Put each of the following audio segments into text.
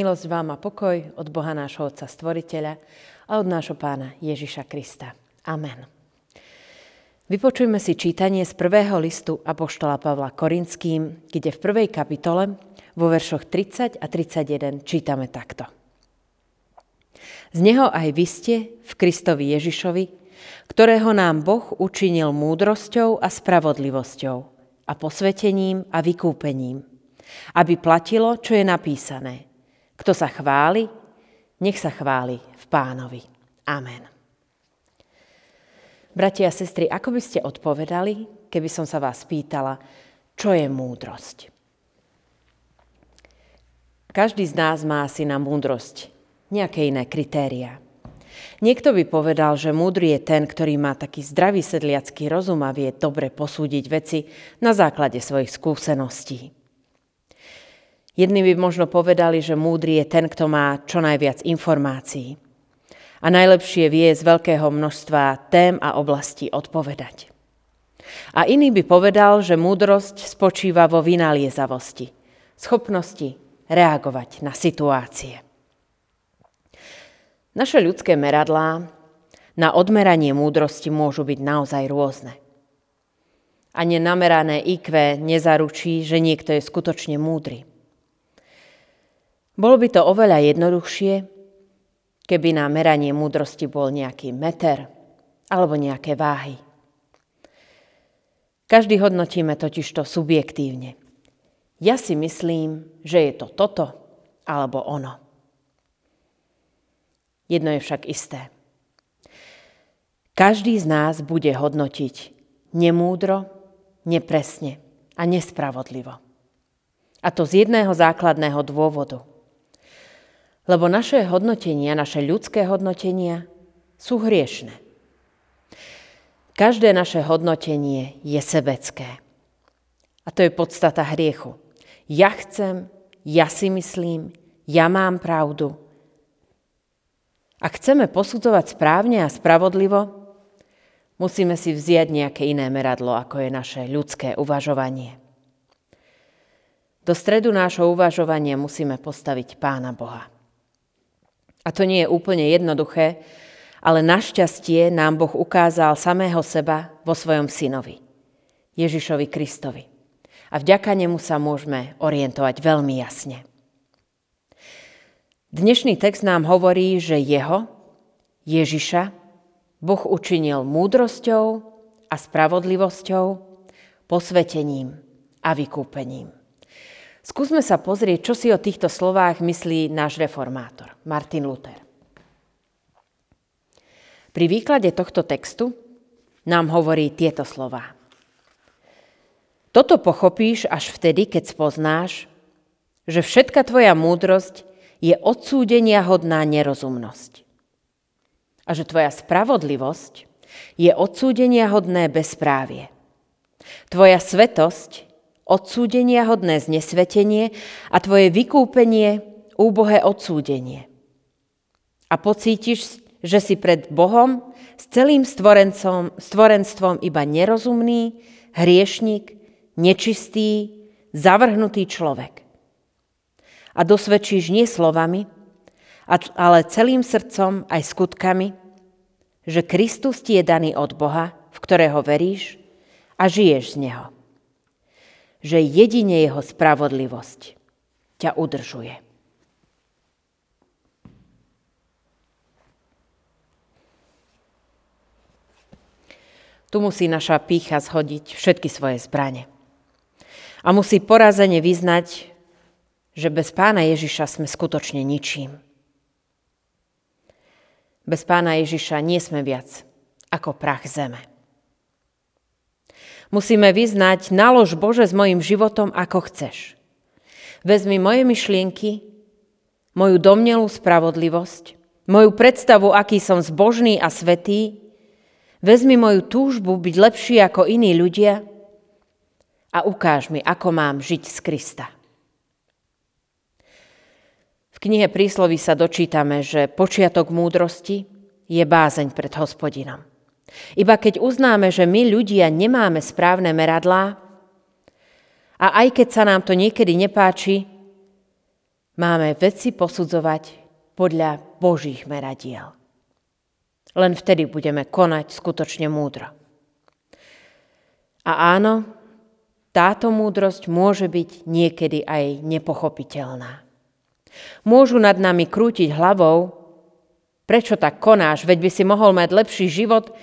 Milosť vám a pokoj od Boha nášho Otca Stvoriteľa a od nášho Pána Ježiša Krista. Amen. Vypočujme si čítanie z prvého listu Apoštola Pavla Korinským, kde v prvej kapitole vo veršoch 30 a 31 čítame takto. Z neho aj vy ste v Kristovi Ježišovi, ktorého nám Boh učinil múdrosťou a spravodlivosťou a posvetením a vykúpením, aby platilo, čo je napísané – kto sa chváli, nech sa chváli v pánovi. Amen. Bratia a sestry, ako by ste odpovedali, keby som sa vás pýtala, čo je múdrosť? Každý z nás má asi na múdrosť nejaké iné kritéria. Niekto by povedal, že múdry je ten, ktorý má taký zdravý sedliacký rozum a vie dobre posúdiť veci na základe svojich skúseností. Jedni by možno povedali, že múdry je ten, kto má čo najviac informácií. A najlepšie vie z veľkého množstva tém a oblastí odpovedať. A iný by povedal, že múdrosť spočíva vo vynaliezavosti, schopnosti reagovať na situácie. Naše ľudské meradlá na odmeranie múdrosti môžu byť naozaj rôzne. Ani namerané IQ nezaručí, že niekto je skutočne múdry. Bolo by to oveľa jednoduchšie, keby na meranie múdrosti bol nejaký meter alebo nejaké váhy. Každý hodnotíme totiž to subjektívne. Ja si myslím, že je to toto alebo ono. Jedno je však isté. Každý z nás bude hodnotiť nemúdro, nepresne a nespravodlivo. A to z jedného základného dôvodu – lebo naše hodnotenia, naše ľudské hodnotenia sú hriešne. Každé naše hodnotenie je sebecké. A to je podstata hriechu. Ja chcem, ja si myslím, ja mám pravdu. Ak chceme posudzovať správne a spravodlivo, musíme si vziať nejaké iné meradlo, ako je naše ľudské uvažovanie. Do stredu nášho uvažovania musíme postaviť Pána Boha. A to nie je úplne jednoduché, ale našťastie nám Boh ukázal samého seba vo svojom synovi, Ježišovi Kristovi. A vďaka nemu sa môžeme orientovať veľmi jasne. Dnešný text nám hovorí, že jeho, Ježiša, Boh učinil múdrosťou a spravodlivosťou, posvetením a vykúpením. Skúsme sa pozrieť, čo si o týchto slovách myslí náš reformátor, Martin Luther. Pri výklade tohto textu nám hovorí tieto slová. Toto pochopíš až vtedy, keď spoznáš, že všetka tvoja múdrosť je odsúdenia hodná nerozumnosť. A že tvoja spravodlivosť je odsúdenia hodné bezprávie. Tvoja svetosť odsúdenia hodné znesvetenie a tvoje vykúpenie úbohé odsúdenie. A pocítiš, že si pred Bohom s celým stvorencom, stvorenstvom iba nerozumný, hriešnik, nečistý, zavrhnutý človek. A dosvedčíš nie slovami, ale celým srdcom aj skutkami, že Kristus ti je daný od Boha, v ktorého veríš a žiješ z Neho že jedine jeho spravodlivosť ťa udržuje. Tu musí naša pícha zhodiť všetky svoje zbrane. A musí porazene vyznať, že bez pána Ježiša sme skutočne ničím. Bez pána Ježiša nie sme viac ako prach zeme. Musíme vyznať, nalož Bože s mojim životom, ako chceš. Vezmi moje myšlienky, moju domnelú spravodlivosť, moju predstavu, aký som zbožný a svetý, vezmi moju túžbu byť lepší ako iní ľudia a ukáž mi, ako mám žiť z Krista. V knihe Prísloví sa dočítame, že počiatok múdrosti je bázeň pred hospodinom. Iba keď uznáme, že my ľudia nemáme správne meradlá a aj keď sa nám to niekedy nepáči, máme veci posudzovať podľa Božích meradiel. Len vtedy budeme konať skutočne múdro. A áno, táto múdrosť môže byť niekedy aj nepochopiteľná. Môžu nad nami krútiť hlavou, prečo tak konáš, veď by si mohol mať lepší život,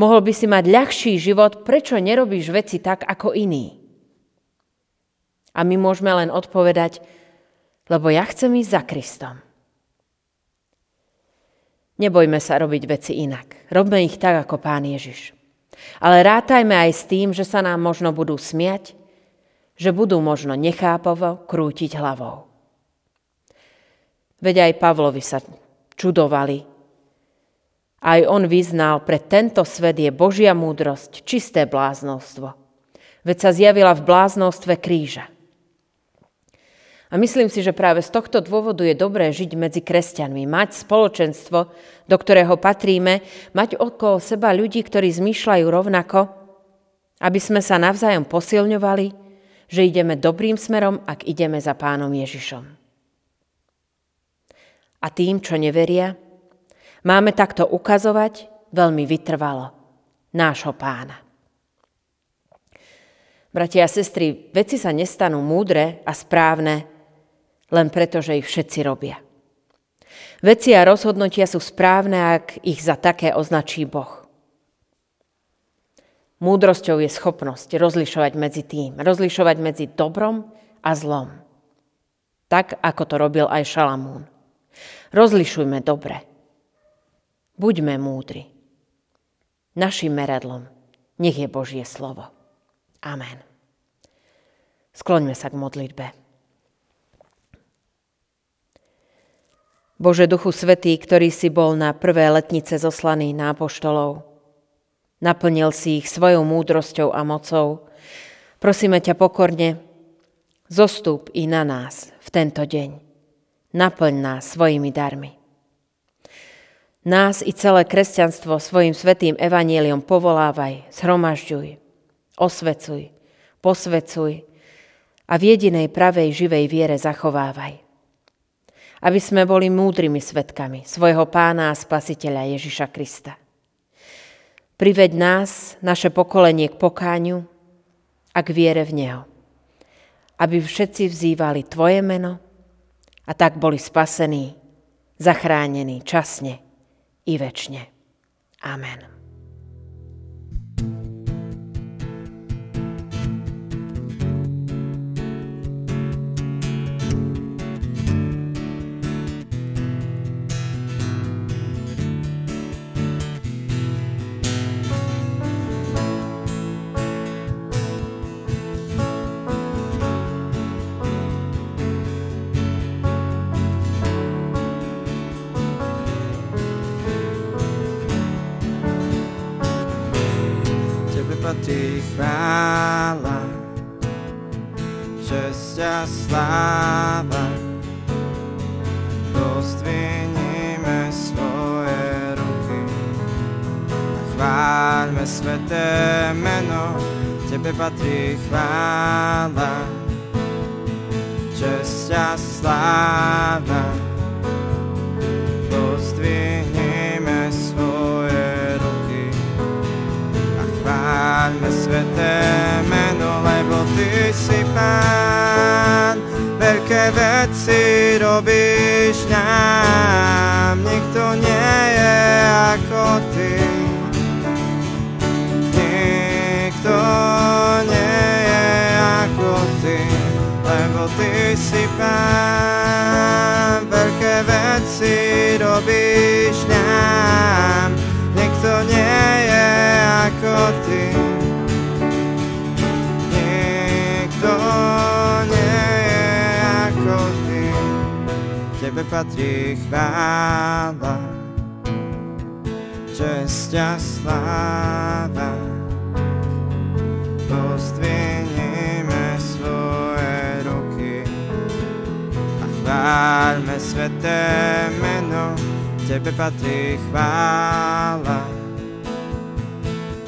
mohol by si mať ľahší život, prečo nerobíš veci tak ako iní? A my môžeme len odpovedať, lebo ja chcem ísť za Kristom. Nebojme sa robiť veci inak. Robme ich tak, ako Pán Ježiš. Ale rátajme aj s tým, že sa nám možno budú smiať, že budú možno nechápavo krútiť hlavou. Veď aj Pavlovi sa čudovali. Aj on vyznal, pre tento svet je Božia múdrosť, čisté bláznostvo. Veď sa zjavila v bláznostve kríža. A myslím si, že práve z tohto dôvodu je dobré žiť medzi kresťanmi, mať spoločenstvo, do ktorého patríme, mať okolo seba ľudí, ktorí zmýšľajú rovnako, aby sme sa navzájom posilňovali, že ideme dobrým smerom, ak ideme za pánom Ježišom. A tým, čo neveria, máme takto ukazovať veľmi vytrvalo nášho pána. Bratia a sestry, veci sa nestanú múdre a správne len preto, že ich všetci robia. Veci a rozhodnutia sú správne, ak ich za také označí Boh. Múdrosťou je schopnosť rozlišovať medzi tým, rozlišovať medzi dobrom a zlom. Tak, ako to robil aj Šalamún. Rozlišujme dobre. Buďme múdri. Našim meradlom nech je Božie slovo. Amen. Skloňme sa k modlitbe. Bože Duchu Svetý, ktorý si bol na prvé letnice zoslaný na apoštolov, naplnil si ich svojou múdrosťou a mocou. Prosíme ťa pokorne, zostup i na nás v tento deň. Naplň nás svojimi darmi. Nás i celé kresťanstvo svojim svetým evanieliom povolávaj, zhromažďuj, osvecuj, posvecuj a v jedinej pravej živej viere zachovávaj aby sme boli múdrymi svetkami svojho pána a spasiteľa Ježiša Krista. Priveď nás, naše pokolenie k pokáňu a k viere v Neho. Aby všetci vzývali Tvoje meno a tak boli spasení, zachránení časne i večne. Amen. Česť sláva. Pozdvihnime svoje ruky a chváľme sveté meno. Tebe patrí chvála, česť a sláva. Pozdvihnime svoje chváľme sveté meno, lebo Ty si Pán. Veľké veci robíš nám, nikto nie je ako Ty. Nikto nie je ako Ty, lebo Ty si Pán. Veľké veci robíš Tebe patrí chvála, česť a sláva. Pozdvihnime svoje ruky a chváľme sveté meno, Tebe patrí chvála,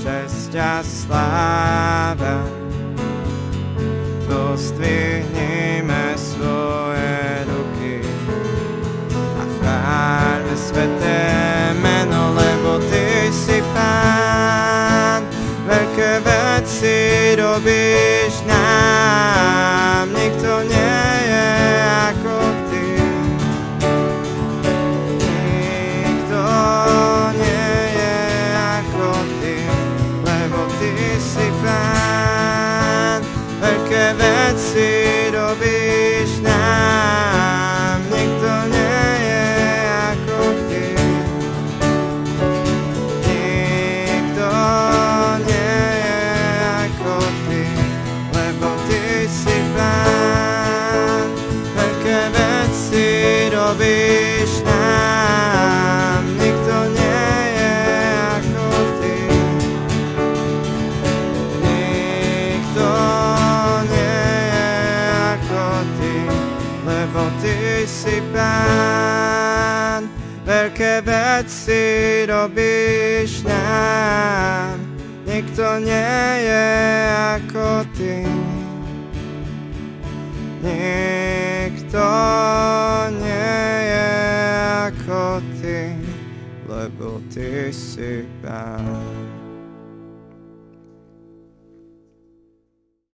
česť a sláva. Pozdvihnime veci robíš nám. Nikto nie je ako ty. Nikto nie je ako ty, lebo ty si pán.